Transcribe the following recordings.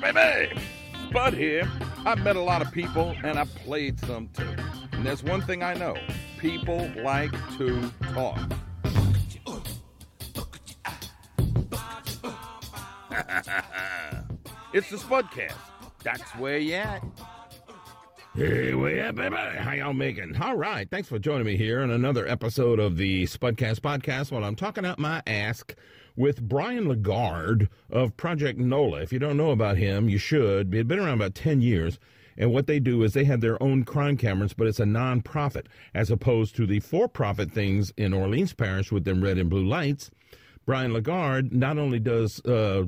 baby. Bud here. I've met a lot of people and I've played some too. And there's one thing I know people like to talk. it's the Spudcast. That's where you at. Hey, way up, baby. How y'all making? All right. Thanks for joining me here on another episode of the Spudcast podcast while I'm talking out my ask with Bryan Lagarde of Project NOLA. If you don't know about him, you should. He's been around about 10 years. And what they do is they have their own crime cameras, but it's a non-profit as opposed to the for-profit things in Orleans Parish with them red and blue lights. Bryan Lagarde not only does uh,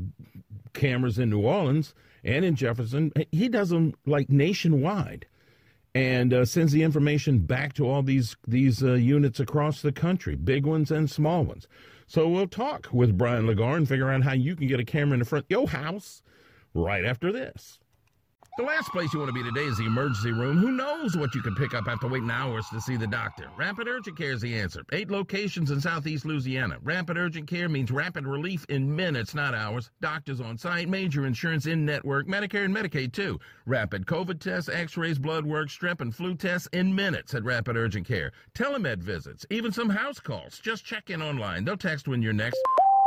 cameras in New Orleans and in Jefferson, he does them like nationwide and uh, sends the information back to all these these uh, units across the country, big ones and small ones. So we'll talk with Bryan Lagarde and figure out how you can get a camera in the front of your house right after this. The last place you want to be today is the emergency room. Who knows what you can pick up after waiting hours to see the doctor? Rapid Urgent Care is the answer. Eight locations in southeast Louisiana. Rapid Urgent Care means rapid relief in minutes, not hours. Doctors on site, major insurance in network, Medicare and Medicaid too. Rapid COVID tests, x rays, blood work, strep and flu tests in minutes at Rapid Urgent Care. Telemed visits, even some house calls. Just check in online. They'll text when you're next.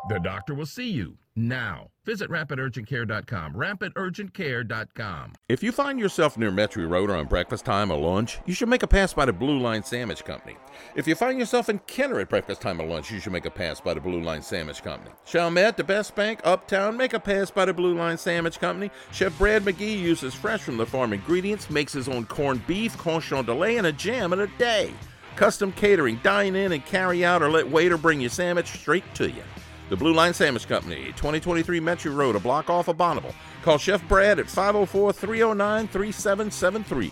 The doctor will see you now. Visit rapidurgentcare.com. Rapidurgentcare.com. If you find yourself near Metairie Road on breakfast time or lunch, you should make a pass by the Blue Line Sandwich Company. If you find yourself in Kenner at breakfast time or lunch, you should make a pass by the Blue Line Sandwich Company. Chalmette, the best bank, uptown, make a pass by the Blue Line Sandwich Company. Chef Brad McGee uses fresh from the farm ingredients, makes his own corned beef, cochon de lait, and a jam in a day. Custom catering, dine in and carry out, or let Waitr bring your sandwich straight to you. The Blue Line Sandwich Company, 2023 Metairie Road, a block off of Bonnabel. Call Chef Brad at 504 309 3773.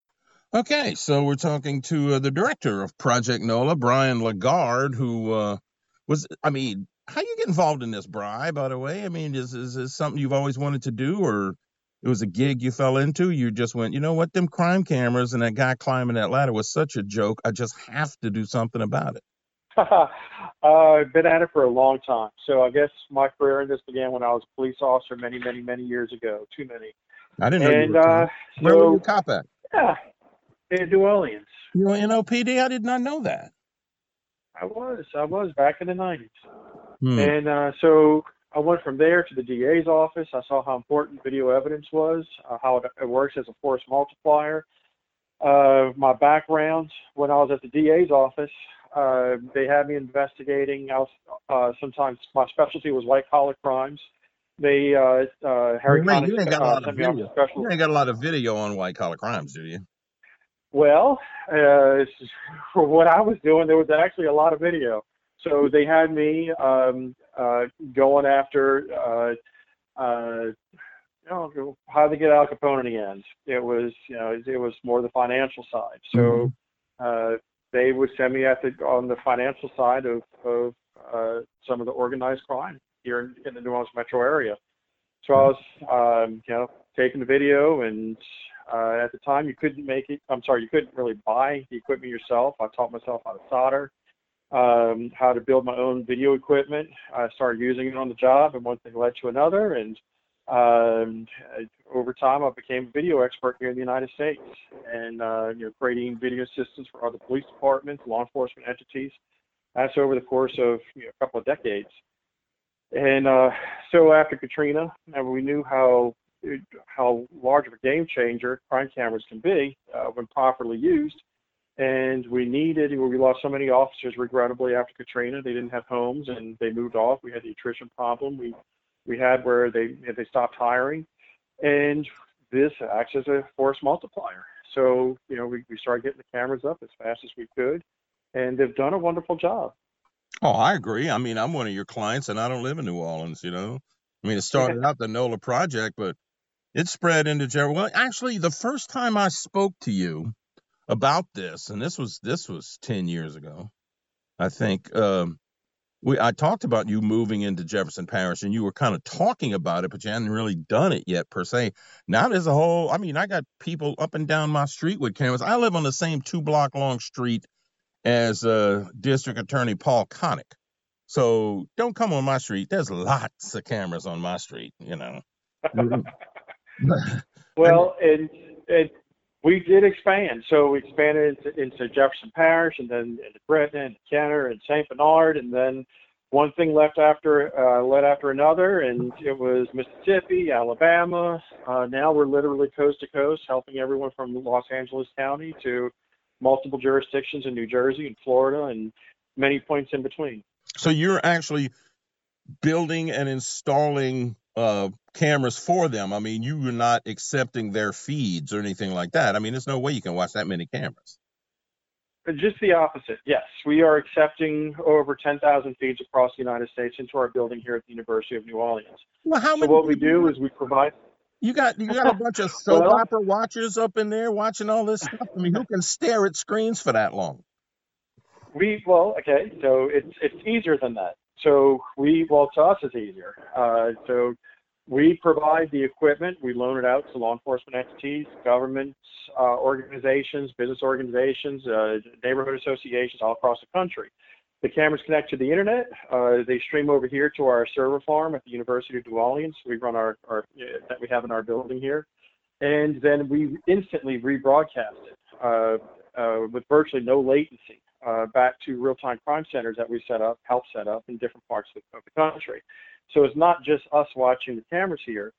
Okay, so we're talking to uh, the director of Project NOLA, Bryan Lagarde, who uh, was, I mean, how you get involved in this, Bry, by the way? I mean, is, is this something you've always wanted to do, or it was a gig you fell into? You just went, you know what, them crime cameras and that guy climbing that ladder was such a joke. I just have to do something about it. uh, I've been at it for a long time. So I guess my career in this began when I was a police officer many, many, many years ago. Too many. I didn't know. And you were uh, Where so, were you cop at? Yeah, in New Orleans. You were NOPD? I did not know that. I was. I was back in the 90s. Hmm. And uh, so I went from there to the DA's office. I saw how important video evidence was, uh, how it, it works as a force multiplier. Uh, my background when I was at the DA's office, uh, they had me investigating. I was, uh, sometimes my specialty was white collar crimes. They uh, uh, Harry Wait, Connick, you ain't got a lot of sent me off to video. You ain't got a lot of video on white collar crimes, do you? Well, uh, for what I was doing, there was actually a lot of video. So they had me um, uh, going after, uh, uh, you know, how to get Al Capone in the end. It was, you know, it was more the financial side. So uh, they would send me at the on the financial side of of uh, some of the organized crime here in, in the New Orleans metro area. So I was, um, you know, taking the video, and uh, at the time you couldn't make it. I'm sorry, you couldn't really buy the equipment yourself. I taught myself how to solder, um, how to build my own video equipment. I started using it on the job, and one thing led to another, and um, over time I became a video expert here in the United States, and uh, you know, creating video systems for other police departments, law enforcement entities. That's over the course of you know, a couple of decades. And uh, so after Katrina, and we knew how how large of a game changer crime cameras can be uh, when properly used. And we needed, we lost so many officers regrettably after Katrina. They didn't have homes and they moved off. We had the attrition problem. We we had where they they stopped hiring, and this acts as a force multiplier. So you know we, we started getting the cameras up as fast as we could, and they've done a wonderful job. Oh, I agree. I mean, I'm one of your clients, and I don't live in New Orleans. You know, I mean, it started out the NOLA project, but it spread into Jefferson. Well, actually, the first time I spoke to you about this, and this was this was ten years ago, I think. Um, we I talked about you moving into Jefferson Parish, and you were kind of talking about it, but you hadn't really done it yet per se. Now there's a whole. I mean, I got people up and down my street with cameras. I live on the same two block long street as uh, District Attorney Paul Connick. So don't come on my street. There's lots of cameras on my street. You know. well, and, and we did expand. So we expanded into, into Jefferson Parish and then into Gretna and Kenner and St. Bernard. And then one thing left after, uh, led after another. And it was Mississippi, Alabama. Uh, now we're literally coast to coast, helping everyone from Los Angeles County to multiple jurisdictions in New Jersey and Florida and many points in between. So you're actually building and installing uh, cameras for them. I mean, you are not accepting their feeds or anything like that. I mean, there's no way you can watch that many cameras. Just the opposite. Yes, we are accepting over 10,000 feeds across the United States into our building here at the University of New Orleans. Well, how many so what we do is we provide. You got you got a bunch of soap well, opera watchers up in there watching all this stuff. I mean, who can stare at screens for that long? We well, okay, so it's it's easier than that. So we, well, to us, it's easier. Uh, so we provide the equipment. We loan it out to law enforcement entities, governments, uh, organizations, business organizations, uh, neighborhood associations all across the country. The cameras connect to the internet. Uh, they stream over here to our server farm at the University of New Orleans. We run our, our that we have in our building here, and then we instantly rebroadcast it uh, uh, with virtually no latency uh, back to real-time crime centers that we set up, help set up in different parts of the, of the country. So it's not just us watching the cameras here.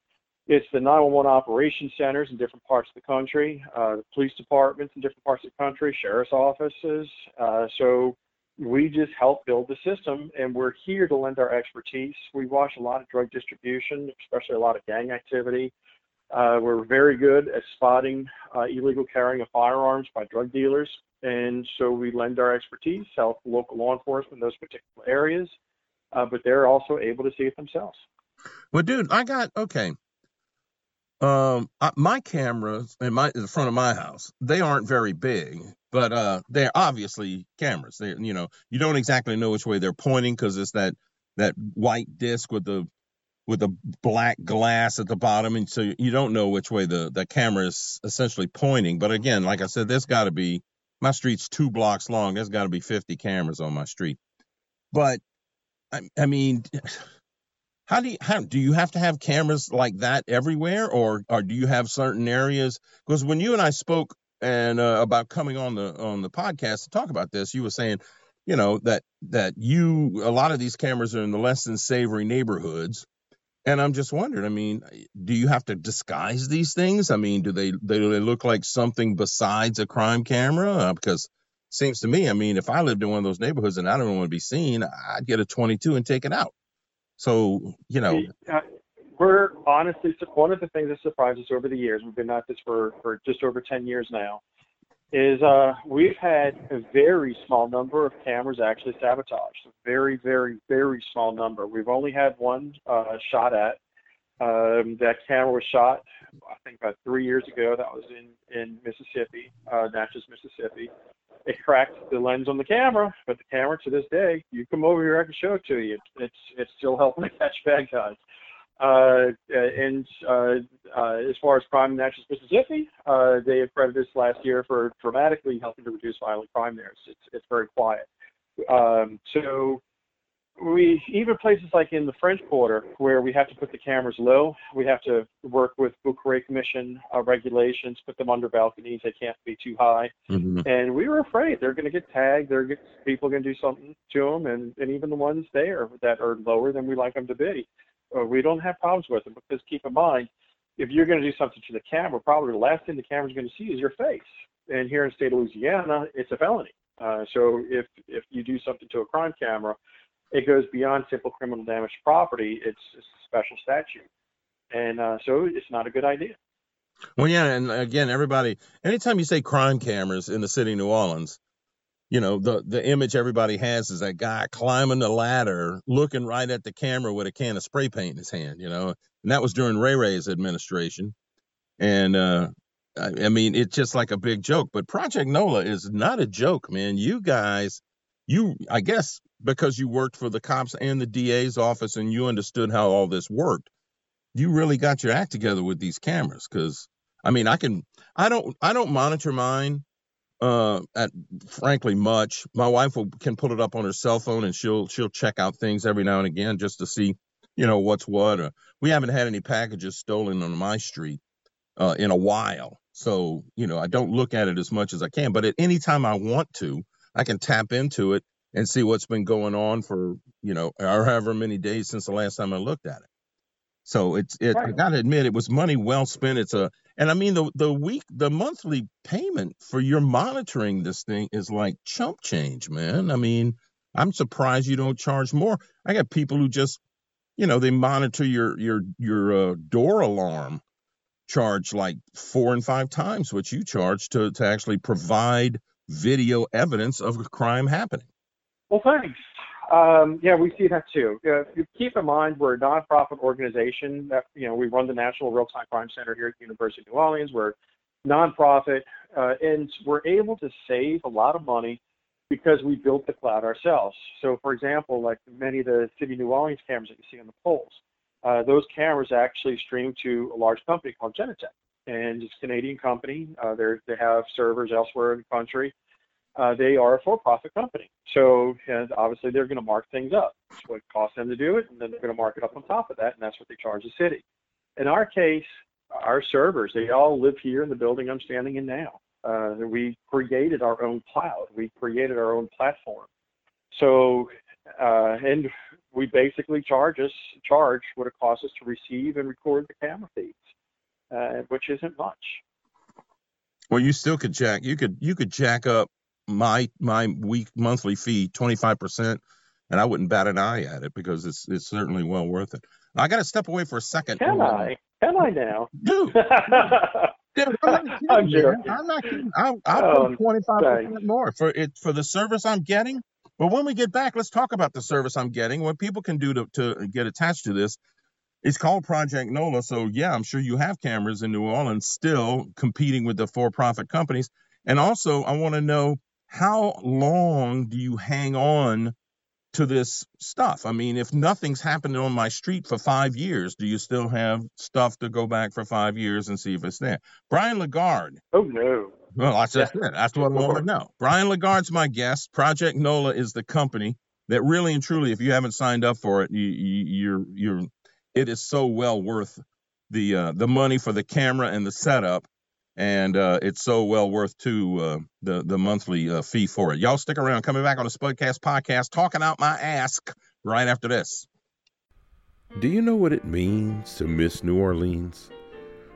It's the 911 operation centers in different parts of the country, uh, the police departments in different parts of the country, sheriff's offices. Uh, so we just help build the system, and we're here to lend our expertise. We watch a lot of drug distribution, especially a lot of gang activity. Uh, we're very good at spotting uh, illegal carrying of firearms by drug dealers. And so we lend our expertise, help local law enforcement in those particular areas, uh, but they're also able to see it themselves. Well, dude, I got okay. Um, I, my cameras in my in the front of my house, they aren't very big, but uh, they're obviously cameras. They, you know, you don't exactly know which way they're pointing because it's that that white disc with the with the black glass at the bottom, and so you don't know which way the the camera is essentially pointing. But again, like I said, there's got to be my street's two blocks long. There's got to be 50 cameras on my street. But I, I mean, how do you how do you have to have cameras like that everywhere, or or do you have certain areas? Because when you and I spoke and uh, about coming on the on the podcast to talk about this, you were saying, you know, that that you a lot of these cameras are in the less than savory neighborhoods, and I'm just wondering, I mean, do you have to disguise these things? I mean, do they do they look like something besides a crime camera? Uh, because seems to me, I mean, if I lived in one of those neighborhoods and I don't want to be seen, I'd get a 22 and take it out. So, you know, uh, we're honestly one of the things that surprised us over the years. We've been at this for for just over 10 years now is uh, we've had a very small number of cameras actually sabotaged. A very, very, very small number. We've only had one uh, shot at. Um, that camera was shot, I think, about three years ago. That was in in Mississippi, uh, Natchez, Mississippi. It cracked the lens on the camera, but the camera to this day, you come over here, I can show it to you. It's it's still helping to catch bad guys. Uh, and uh, uh, as far as crime in Natchez, Mississippi, uh, they accredited us last year for dramatically helping to reduce violent crime there. It's, it's, it's very quiet. Um, so we even places like in the French Quarter where we have to put the cameras low, we have to work with Vieux Carre Commission uh, regulations, put them under balconies. They can't be too high. Mm-hmm. And we were afraid they're going to get tagged. They're get, people going to do something to them, and, and even the ones there that are lower than we like them to be or we don't have problems with them because keep in mind, if you're going to do something to the camera, probably the last thing the camera's going to see is your face. And here in the state of Louisiana, it's a felony. Uh, so if if you do something to a crime camera, it goes beyond simple criminal damage to property. It's a special statute, and uh, so it's not a good idea. Well, yeah, and again, everybody, anytime you say crime cameras in the city of New Orleans, you know, the the image everybody has is that guy climbing the ladder, looking right at the camera with a can of spray paint in his hand. You know, and that was during Ray Ray's administration. And uh, I, I mean, it's just like a big joke. But Project NOLA is not a joke, man. You guys, you, I guess, because you worked for the cops and the DA's office and you understood how all this worked, you really got your act together with these cameras. Because I mean, I can, I don't, I don't monitor mine. Uh, at frankly much. My wife will, can put it up on her cell phone and she'll she'll check out things every now and again just to see, you know, what's what. Or we haven't had any packages stolen on my street uh, in a while. So, you know, I don't look at it as much as I can, but at any time I want to, I can tap into it and see what's been going on for, you know, however many days since the last time I looked at it. So it's, it, right. I got to admit, it was money well spent. It's a, and I mean, the, the week, the monthly payment for your monitoring this thing is like chump change, man. I mean, I'm surprised you don't charge more. I got people who just, you know, they monitor your, your, your uh, door alarm charge like four and five times what you charge to, to actually provide video evidence of a crime happening. Well, thanks. Um, yeah, we see that too. Uh, keep in mind, we're a nonprofit organization that, you know, we run the National Real Time Crime Center here at the University of New Orleans. We're nonprofit, uh, and we're able to save a lot of money because we built the cloud ourselves. So, for example, like many of the City of New Orleans cameras that you see on the poles, uh, those cameras actually stream to a large company called Genetec, and it's a Canadian company. Uh, they have servers elsewhere in the country. Uh, they are a for-profit company, so obviously they're going to mark things up. It's what costs them to do it, and then they're going to mark it up on top of that, and that's what they charge the city. In our case, our servers, they all live here in the building I'm standing in now. Uh, we created our own cloud. We created our own platform. So, uh, and we basically charge us charge what it costs us to receive and record the camera feeds, uh, which isn't much. Well, you still could jack you could you could jack up my my week monthly fee twenty five percent, and I wouldn't bat an eye at it because it's it's certainly well worth it. I got to step away for a second. Can I? Can I now? Dude. Dude, I'm, not I'm, I'm not kidding. I'll, I'll oh, five percent more for it for the service I'm getting. But when we get back, let's talk about the service I'm getting. What people can do to, to get attached to this. It's called Project NOLA. So, yeah, I'm sure you have cameras in New Orleans still competing with the for profit companies. And also, I want to know how long do you hang on to this stuff? I mean, if nothing's happened on my street for five years, do you still have stuff to go back for five years and see if it's there? Bryan Lagarde. Oh, no. Well, that's just it. That's what I want to know. Bryan Lagarde's my guest. Project NOLA is the company that really and truly, if you haven't signed up for it, you, you, you're you're it is so well worth the uh, the money for the camera and the setup, and uh, it's so well worth to uh, the the monthly uh, fee for it. Y'all stick around. Coming back on the Spudcast podcast, talking out my ass right after this. Do you know what it means to miss New Orleans?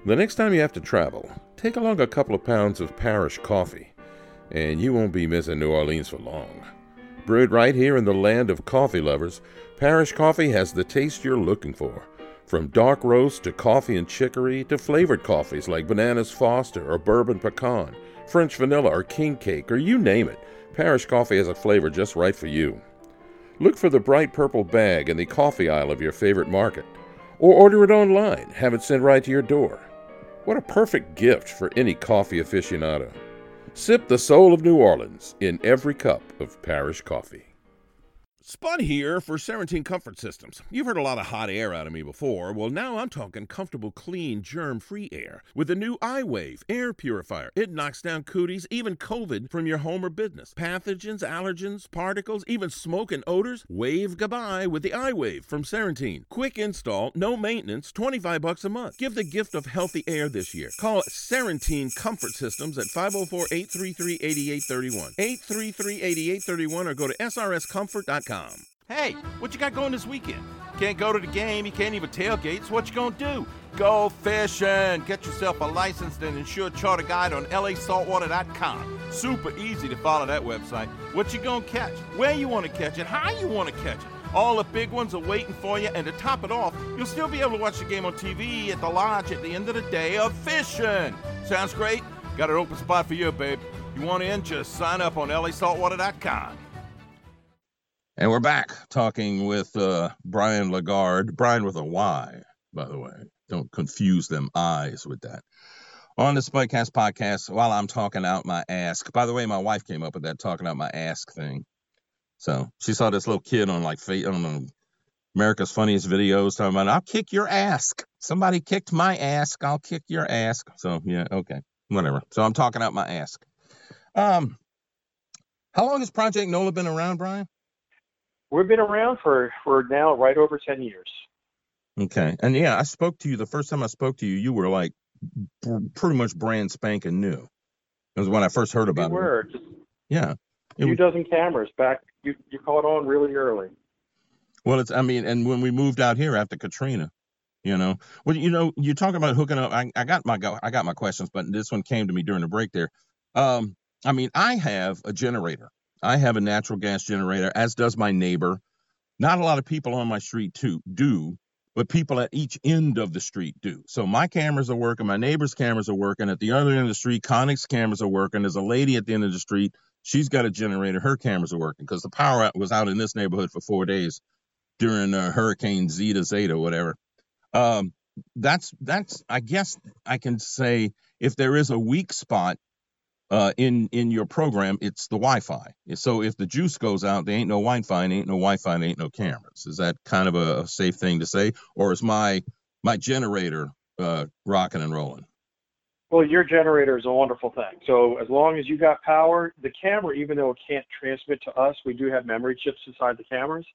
The next time you have to travel, take along a couple of pounds of parish coffee, and you won't be missing New Orleans for long. Brewed right here in the land of coffee lovers, Parish Coffee has the taste you're looking for. From dark roast to coffee and chicory to flavored coffees like Bananas Foster or Bourbon Pecan, French Vanilla or King Cake, or you name it, Parish Coffee has a flavor just right for you. Look for the bright purple bag in the coffee aisle of your favorite market, or order it online, have it sent right to your door. What a perfect gift for any coffee aficionado. Sip the soul of New Orleans in every cup of parish coffee. Spud here for Serentine Comfort Systems. You've heard a lot of hot air out of me before. Well, now I'm talking comfortable, clean, germ free air with the new iWave air purifier. It knocks down cooties, even COVID, from your home or business. Pathogens, allergens, particles, even smoke and odors. Wave goodbye with the iWave from Serentine. Quick install, no maintenance, 25 bucks a month. Give the gift of healthy air this year. Call Serentine Comfort Systems at 504 833 8831. 833 8831 or go to srscomfort.com. Hey, what you got going this weekend? Can't go to the game, you can't even tailgate, so what you gonna do? Go fishing! Get yourself a licensed and insured charter guide on lasaltwater.com. Super easy to follow that website. What you gonna catch? Where you wanna catch it? How you wanna catch it? All the big ones are waiting for you, and to top it off, you'll still be able to watch the game on TV at the lodge at the end of the day of fishing. Sounds great? Got an open spot for you, babe. You want in? Just sign up on lasaltwater.com. And we're back talking with uh, Bryan Lagarde. Bryan with a Y, by the way. Don't confuse them eyes with that. On the Spudcast podcast, while I'm talking out my ask. By the way, my wife came up with that talking out my ask thing. So she saw this little kid on like I don't know America's Funniest Videos talking about I'll kick your ass. Somebody kicked my ass. I'll kick your ass. So yeah, okay, whatever. So I'm talking out my ask. Um, how long has Project NOLA been around, Bryan? We've been around for for now right over ten years. Okay, and yeah, I spoke to you the first time I spoke to you. You were like pretty much brand spanking new. It was when I first heard about we it. Were yeah, a few was, dozen cameras back. You you caught on really early. Well, it's I mean, and when we moved out here after Katrina, you know, well, you know, you talk about hooking up. I, I got my I got my questions, but this one came to me during the break there. Um, I mean, I have a generator. I have a natural gas generator, as does my neighbor. Not a lot of people on my street too do, but people at each end of the street do. So my cameras are working, my neighbor's cameras are working. At the other end of the street, Connick's cameras are working. There's a lady at the end of the street. She's got a generator. Her cameras are working because the power was out in this neighborhood for four days during uh, Hurricane Zeta Zeta, whatever. Um, that's that's I guess I can say if there is a weak spot uh, in in your program, it's the Wi-Fi. So if the juice goes out, there ain't no Wi-Fi, and ain't no Wi-Fi, and ain't no cameras. Is that kind of a, safe thing to say, or is my my generator uh, rocking and rolling? Well, your generator is a wonderful thing. So as long as you got power, the camera, even though it can't transmit to us, we do have memory chips inside the cameras.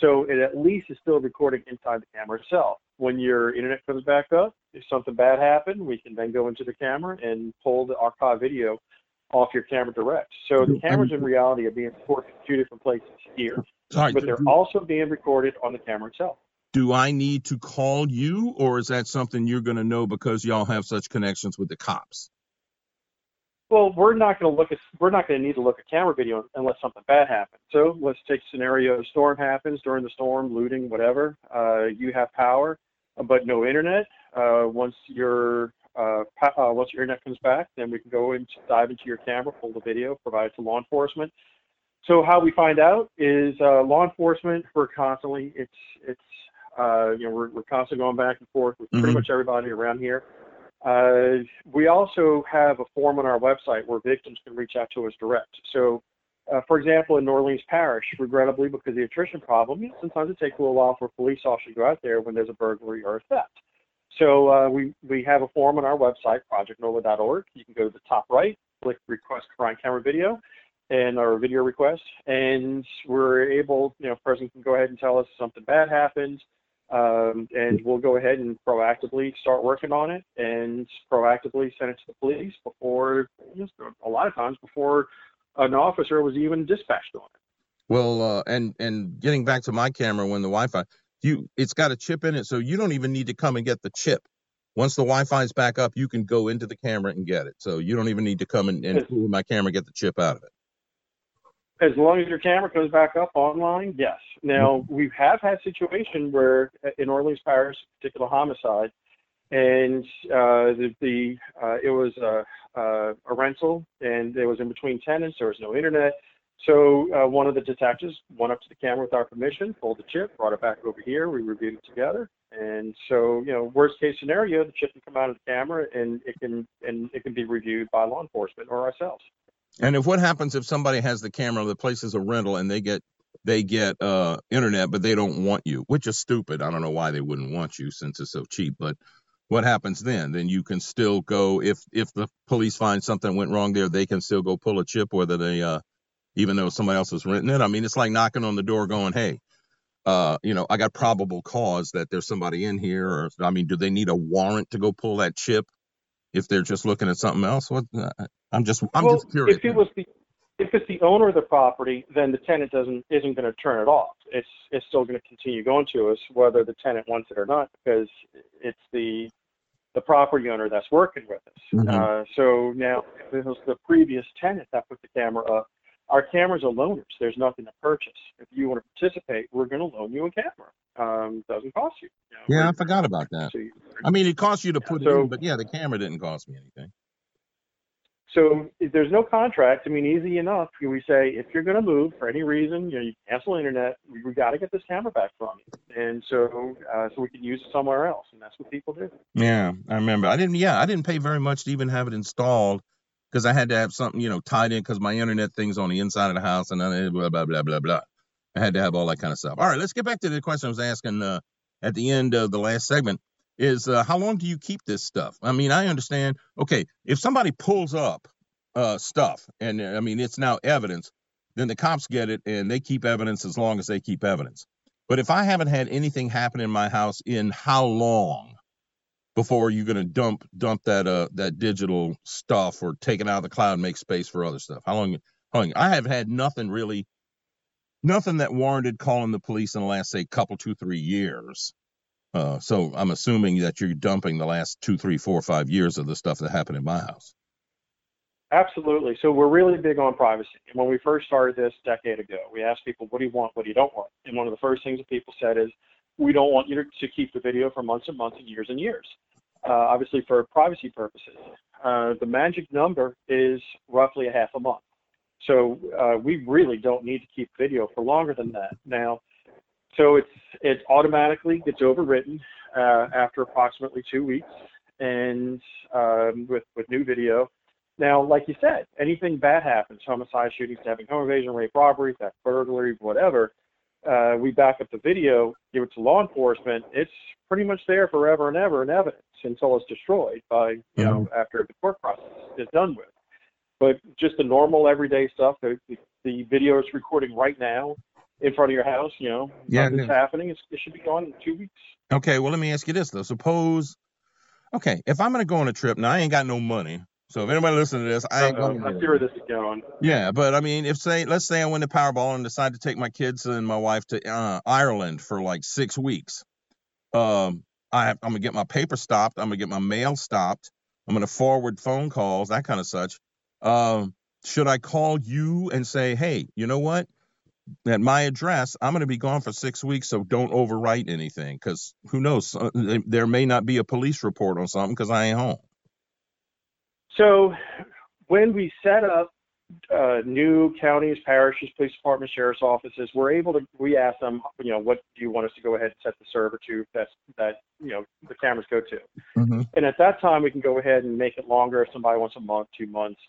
So it at least is still recording inside the camera itself. When your internet comes back up, if something bad happened, we can then go into the camera and pull the archive video off your camera direct. So the cameras in reality are being recorded in two different places here, Sorry, but they're also being recorded on the camera itself. Do I need to call you, or is that something you're going to know because y'all have such connections with the cops? Well, we're not going to look at we're not going to need to look at camera video unless something bad happens. So let's take scenario: storm happens during the storm, looting, whatever. Uh, you have power, but no internet. Uh, once your uh, uh, once your internet comes back, then we can go and dive into your camera, pull the video, provide it to law enforcement. So how we find out is uh, law enforcement. We're constantly it's it's uh, you know we're, we're constantly going back and forth with mm-hmm. pretty much everybody around here. Uh, we also have a form on our website where victims can reach out to us direct. So, uh, for example, in New Orleans Parish, regrettably, because of the attrition problem, you know, sometimes it takes a little while for a police officer to go out there when there's a burglary or a theft. So uh, we, we have a form on our website, projectnola.org. You can go to the top right, click request crime camera video and our video request, and we're able, you know, person can go ahead and tell us something bad happened, um, and we'll go ahead and proactively start working on it and proactively send it to the police before, a lot of times before an officer was even dispatched on it. Well, uh, and and getting back to my camera when the Wi-Fi, you it's got a chip in it, so you don't even need to come and get the chip. Once the Wi-Fi is back up, you can go into the camera and get it. So you don't even need to come and, and pull my camera, get the chip out of it. As long as your camera comes back up online, yes. Now mm-hmm. we have had situation where in Orleans Parish, particular homicide, and uh, the, the uh, it was a, a, a rental, and it was in between tenants. There was no internet, so uh, one of the detectives went up to the camera with our permission, pulled the chip, brought it back over here. We reviewed it together, and so you know, worst case scenario, the chip can come out of the camera, and it can and it can be reviewed by law enforcement or ourselves. And if what happens if somebody has the camera, the place is a rental, and they get they get uh, internet, but they don't want you, which is stupid. I don't know why they wouldn't want you since it's so cheap. But what happens then? Then you can still go if if the police find something went wrong there, they can still go pull a chip, whether they uh, even though somebody else is renting it. I mean, it's like knocking on the door, going, "Hey, uh, you know, I got probable cause that there's somebody in here." Or I mean, do they need a warrant to go pull that chip? if they're just looking at something else? What uh, I'm just I'm well, just curious. If it was the if it's the owner of the property, then the tenant doesn't isn't going to turn it off. It's it's still going to continue going to us whether the tenant wants it or not because it's the the property owner that's working with us. Mm-hmm. Uh, so now if it was the previous tenant that put the camera up, our cameras are loaners. There's nothing to purchase. If you want to participate, we're going to loan you a camera. Um, doesn't cost you. you know, yeah, I forgot about that. I mean, it costs you to put so, it in, but yeah, the camera didn't cost me anything. So if there's no contract. I mean, easy enough. We say if you're going to move for any reason, you know, you cancel internet. We, we got to get this camera back from you, and so uh, so we can use it somewhere else, and that's what people do. Yeah, I remember. I didn't. Yeah, I didn't pay very much to even have it installed because I had to have something, you know, tied in because my internet thing's on the inside of the house and blah blah blah blah blah. I had to have all that kind of stuff. All right, let's get back to the question I was asking uh, at the end of the last segment. Is uh, how long do you keep this stuff? I mean, I understand. Okay, if somebody pulls up uh, stuff, and I mean it's now evidence, then the cops get it and they keep evidence as long as they keep evidence. But if I haven't had anything happen in my house in how long before you're going to dump dump that uh that digital stuff or take it out of the cloud and make space for other stuff? How long? How long? I have had nothing really, nothing that warranted calling the police in the last say couple two three years. Uh, so I'm assuming that you're dumping the last two, three, four, five years of the stuff that happened in my house. Absolutely. So we're really big on privacy. And when we first started this decade ago, we asked people, what do you want? What do you don't want? And one of the first things that people said is, we don't want you to, keep the video for months and months and years and years, uh, obviously for privacy purposes. Uh, the magic number is roughly a half a month. So uh, we really don't need to keep video for longer than that. Now, so it's it automatically gets overwritten uh, after approximately two weeks, and um, with with new video, now, like you said, anything bad happens, homicide, shooting, stabbing, home invasion, rape, robbery, theft, burglary, whatever, uh, we back up the video, give it to law enforcement, it's pretty much there forever and ever in evidence until it's destroyed by, you mm-hmm. know, after the court process is done with. But just the normal everyday stuff, the, the, the video is recording right now in front of your house, you know, yeah, yeah. happening. It's, it should be gone in two weeks. Okay, well, let me ask you this, though. Suppose, okay, if I'm going to go on a trip, now I ain't got no money, so if anybody listening to this, I ain't going. I see where this is going. Yeah, but I mean, if say, let's say I win the Powerball and decide to take my kids and my wife to uh, Ireland for like six weeks, um, I have, I'm gonna get my paper stopped. I'm gonna get my mail stopped. I'm gonna forward phone calls, that kind of such. Um, should I call you and say, hey, you know what? At my address, I'm going to be gone for six weeks, so don't overwrite anything because who knows? There may not be a police report on something because I ain't home. So when we set up uh, new counties, parishes, police departments, sheriff's offices, we're able to, we ask them, you know, what do you want us to go ahead and set the server to that's, that, you know, the cameras go to. Mm-hmm. And at that time, we can go ahead and make it longer if somebody wants a month, two months.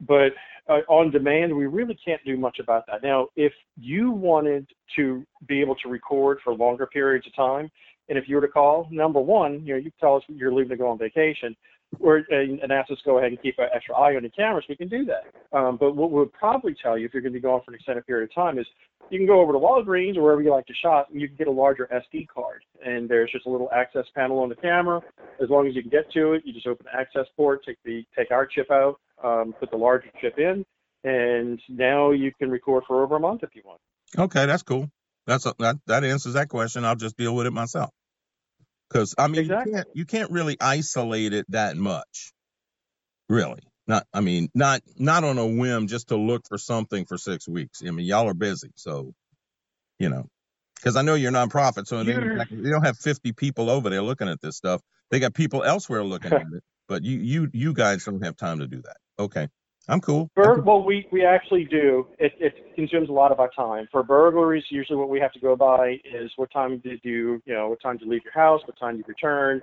But uh, on demand, we really can't do much about that. Now, if you wanted to be able to record for longer periods of time, and if you were to call, number one, you know, you tell us you're leaving to go on vacation or and, and ask us to go ahead and keep an extra eye on the cameras, we can do that. Um, but what we'll probably tell you if you're going to be going for an extended period of time is you can go over to Walgreens or wherever you like to shop and you can get a larger SD card. And there's just a little access panel on the camera. As long as you can get to it, you just open the access port, take the take our chip out, um, put the larger chip in, and now you can record for over a month if you want. Okay, that's cool. That's a, that that answers that question. I'll just deal with it myself. Because I mean, exactly. you can't you can't really isolate it that much, really. Not, I mean, not not on a whim just to look for something for six weeks. I mean, y'all are busy, so you know. Because I know you're nonprofit, so they, they don't have 50 people over there looking at this stuff. They got people elsewhere looking at it, but you you you guys don't have time to do that. Okay. I'm cool. Bur- well, we, we actually do. It, it consumes a lot of our time. For burglaries, usually what we have to go by is what time did you, you know, what time did you leave your house, what time did you return,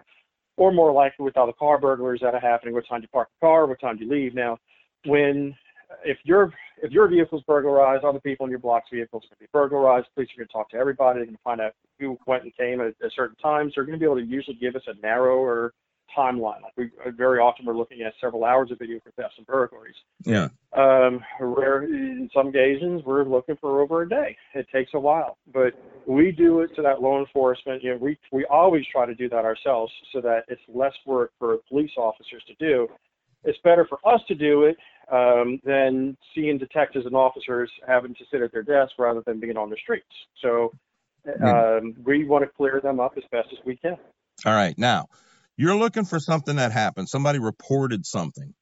or more likely with all the car burglaries that are happening, what time did you park the car, what time did you leave. Now, when if your if your vehicle's burglarized, other people in your block's vehicles can be burglarized. Police are going to talk to everybody. They're going to find out who went and came at, at certain times. They're going to be able to usually give us a narrower timeline. Like we very often we're looking at several hours of video for thefts and burglaries. Yeah. Um, where in some occasions we're looking for over a day. It takes a while, but we do it so that law enforcement. You know, we we always try to do that ourselves so that it's less work for police officers to do. It's better for us to do it um, than seeing detectives and officers having to sit at their desk rather than being on the streets. So um, we want to clear them up as best as we can. All right, now you're looking for something that happened. Somebody reported something,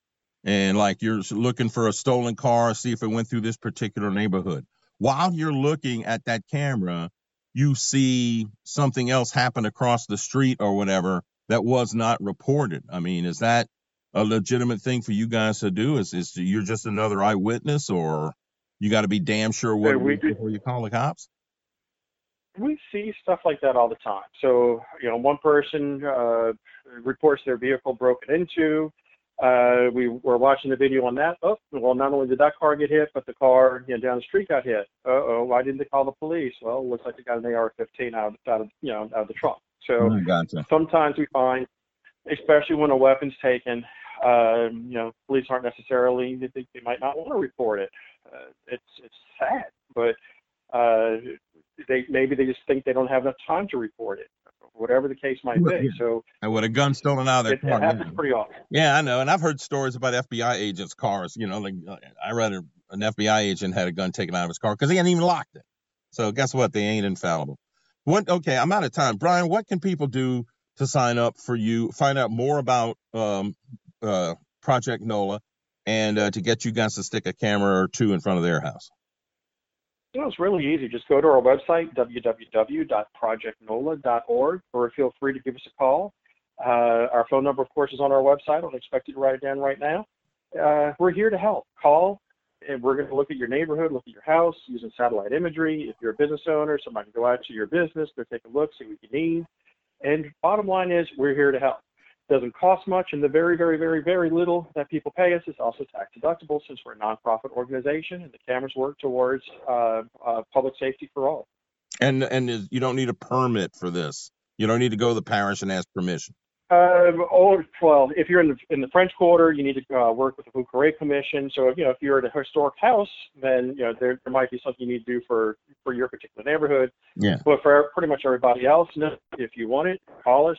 and like you're looking for a stolen car, see if it went through this particular neighborhood. While you're looking at that camera, you see something else happen across the street or whatever that was not reported. I mean, is that a legitimate thing for you guys to do? Is is you're just another eyewitness, or you got to be damn sure what we do, before you call the cops? We see stuff like that all the time. So you know, one person uh, reports their vehicle broken into. Uh, we were watching the video on that. Oh, well, not only did that car get hit, but the car you know, down the street got hit. Uh oh, why didn't they call the police? Well, it looks like they got an AR-15 out of, out of you know out of the trunk. So oh, gotcha. sometimes we find, especially when a weapon's taken, uh, you know, police aren't necessarily they, they might not want to report it. Uh, it's it's sad, but uh, they maybe they just think they don't have enough time to report it whatever the case might be. So, and with a gun stolen out of their it, car, it happens pretty often. Yeah, I know, and I've heard stories about FBI agents' cars. You know, like I read a, an FBI agent had a gun taken out of his car because he hadn't even locked it. So guess what? They ain't infallible. What? Okay, I'm out of time. Bryan, what can people do to sign up for you? Find out more about um, uh, Project NOLA, and uh, to get you guys to stick a camera or two in front of their house. You know, it's really easy. Just go to our website, www.projectnola.org, or feel free to give us a call. Uh, our phone number, of course, is on our website. I don't expect you to write it down right now. Uh, we're here to help. Call, and we're going to look at your neighborhood, look at your house using satellite imagery. If you're a business owner, somebody can go out to your business, go take a look, see what you need. And bottom line is, we're here to help doesn't cost much, and the very, very, very, very little that people pay us is also tax deductible since we're a nonprofit organization and the cameras work towards uh, uh, public safety for all. And and is, you don't need a permit for this. You don't need to go to the parish and ask permission. Uh, oh, well, if you're in the in the French Quarter, you need to uh, work with the Vieux Carre Commission. So, if, you know, if you're at a historic house, then you know there, there might be something you need to do for for your particular neighborhood. Yeah. But for pretty much everybody else, no, if you want it, call us.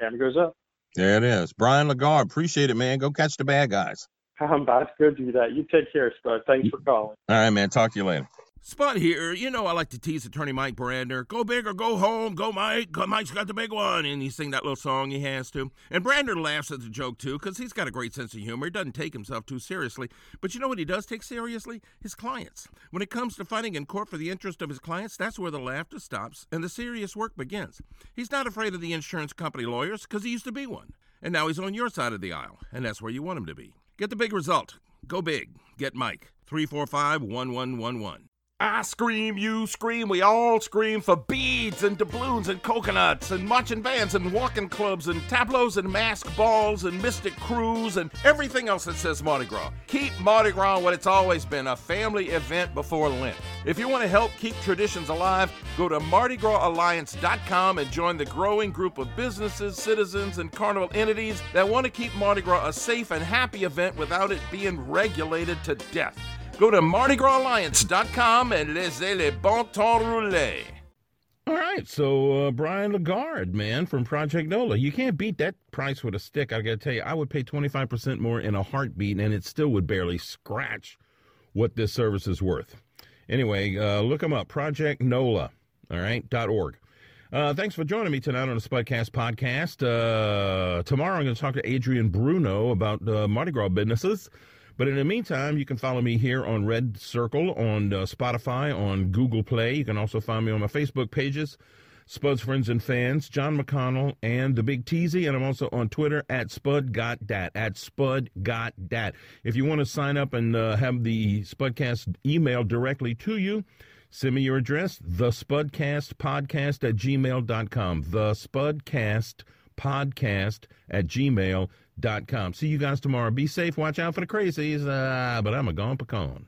Camera goes up. There it is. Bryan Lagarde, appreciate it, man. Go catch the bad guys. I'm about to go do that. You take care, Spud. Thanks for calling. All right, man. Talk to you later. Spud here. You know I like to tease attorney Mike Brandner. Go big or go home. Go Mike. Mike's got the big one. And he sing that little song he has to. And Brandner laughs at the joke too because he's got a great sense of humor. He doesn't take himself too seriously. But you know what he does take seriously? His clients. When it comes to fighting in court for the interest of his clients, that's where the laughter stops and the serious work begins. He's not afraid of the insurance company lawyers because he used to be one. And now he's on your side of the aisle, and that's where you want him to be. Get the big result. Go big. Get Mike. 345 1111. I scream, you scream, we all scream for beads and doubloons and coconuts and marching bands and walking clubs and tableaus and mask balls and mystic crews and everything else that says Mardi Gras. Keep Mardi Gras what it's always been a family event before Lent. If you want to help keep traditions alive, go to MardiGrasAlliance.com and join the growing group of businesses, citizens, and carnival entities that want to keep Mardi Gras a safe and happy event without it being regulated to death. Go to MardiGrasAlliance.com and laissez les bon temps rouler. All right, so uh, Bryan Lagarde, man, from Project NOLA. You can't beat that price with a stick. I got to tell you, I would pay 25% more in a heartbeat, and it still would barely scratch what this service is worth. Anyway, uh, look them up, Project NOLA, all right, dot org. Uh, thanks for joining me tonight on the Spudcast podcast. Uh, tomorrow I'm going to talk to Adrian Bruno about uh, Mardi Gras businesses. But in the meantime, you can follow me here on Red Circle, on uh, Spotify, on Google Play. You can also find me on my Facebook pages, Spud's Friends and Fans, John McConnell, and The Big Teasy. And I'm also on Twitter at Spud Got Dat, at Spud Got Dat. If you want to sign up and uh, have the Spudcast email directly to you, send me your address, the Spudcast Podcast at gmail.com. The Spudcast Podcast at gmail.com. See you guys tomorrow. Be safe. Watch out for the crazies. Uh, but I'm a gone pecan.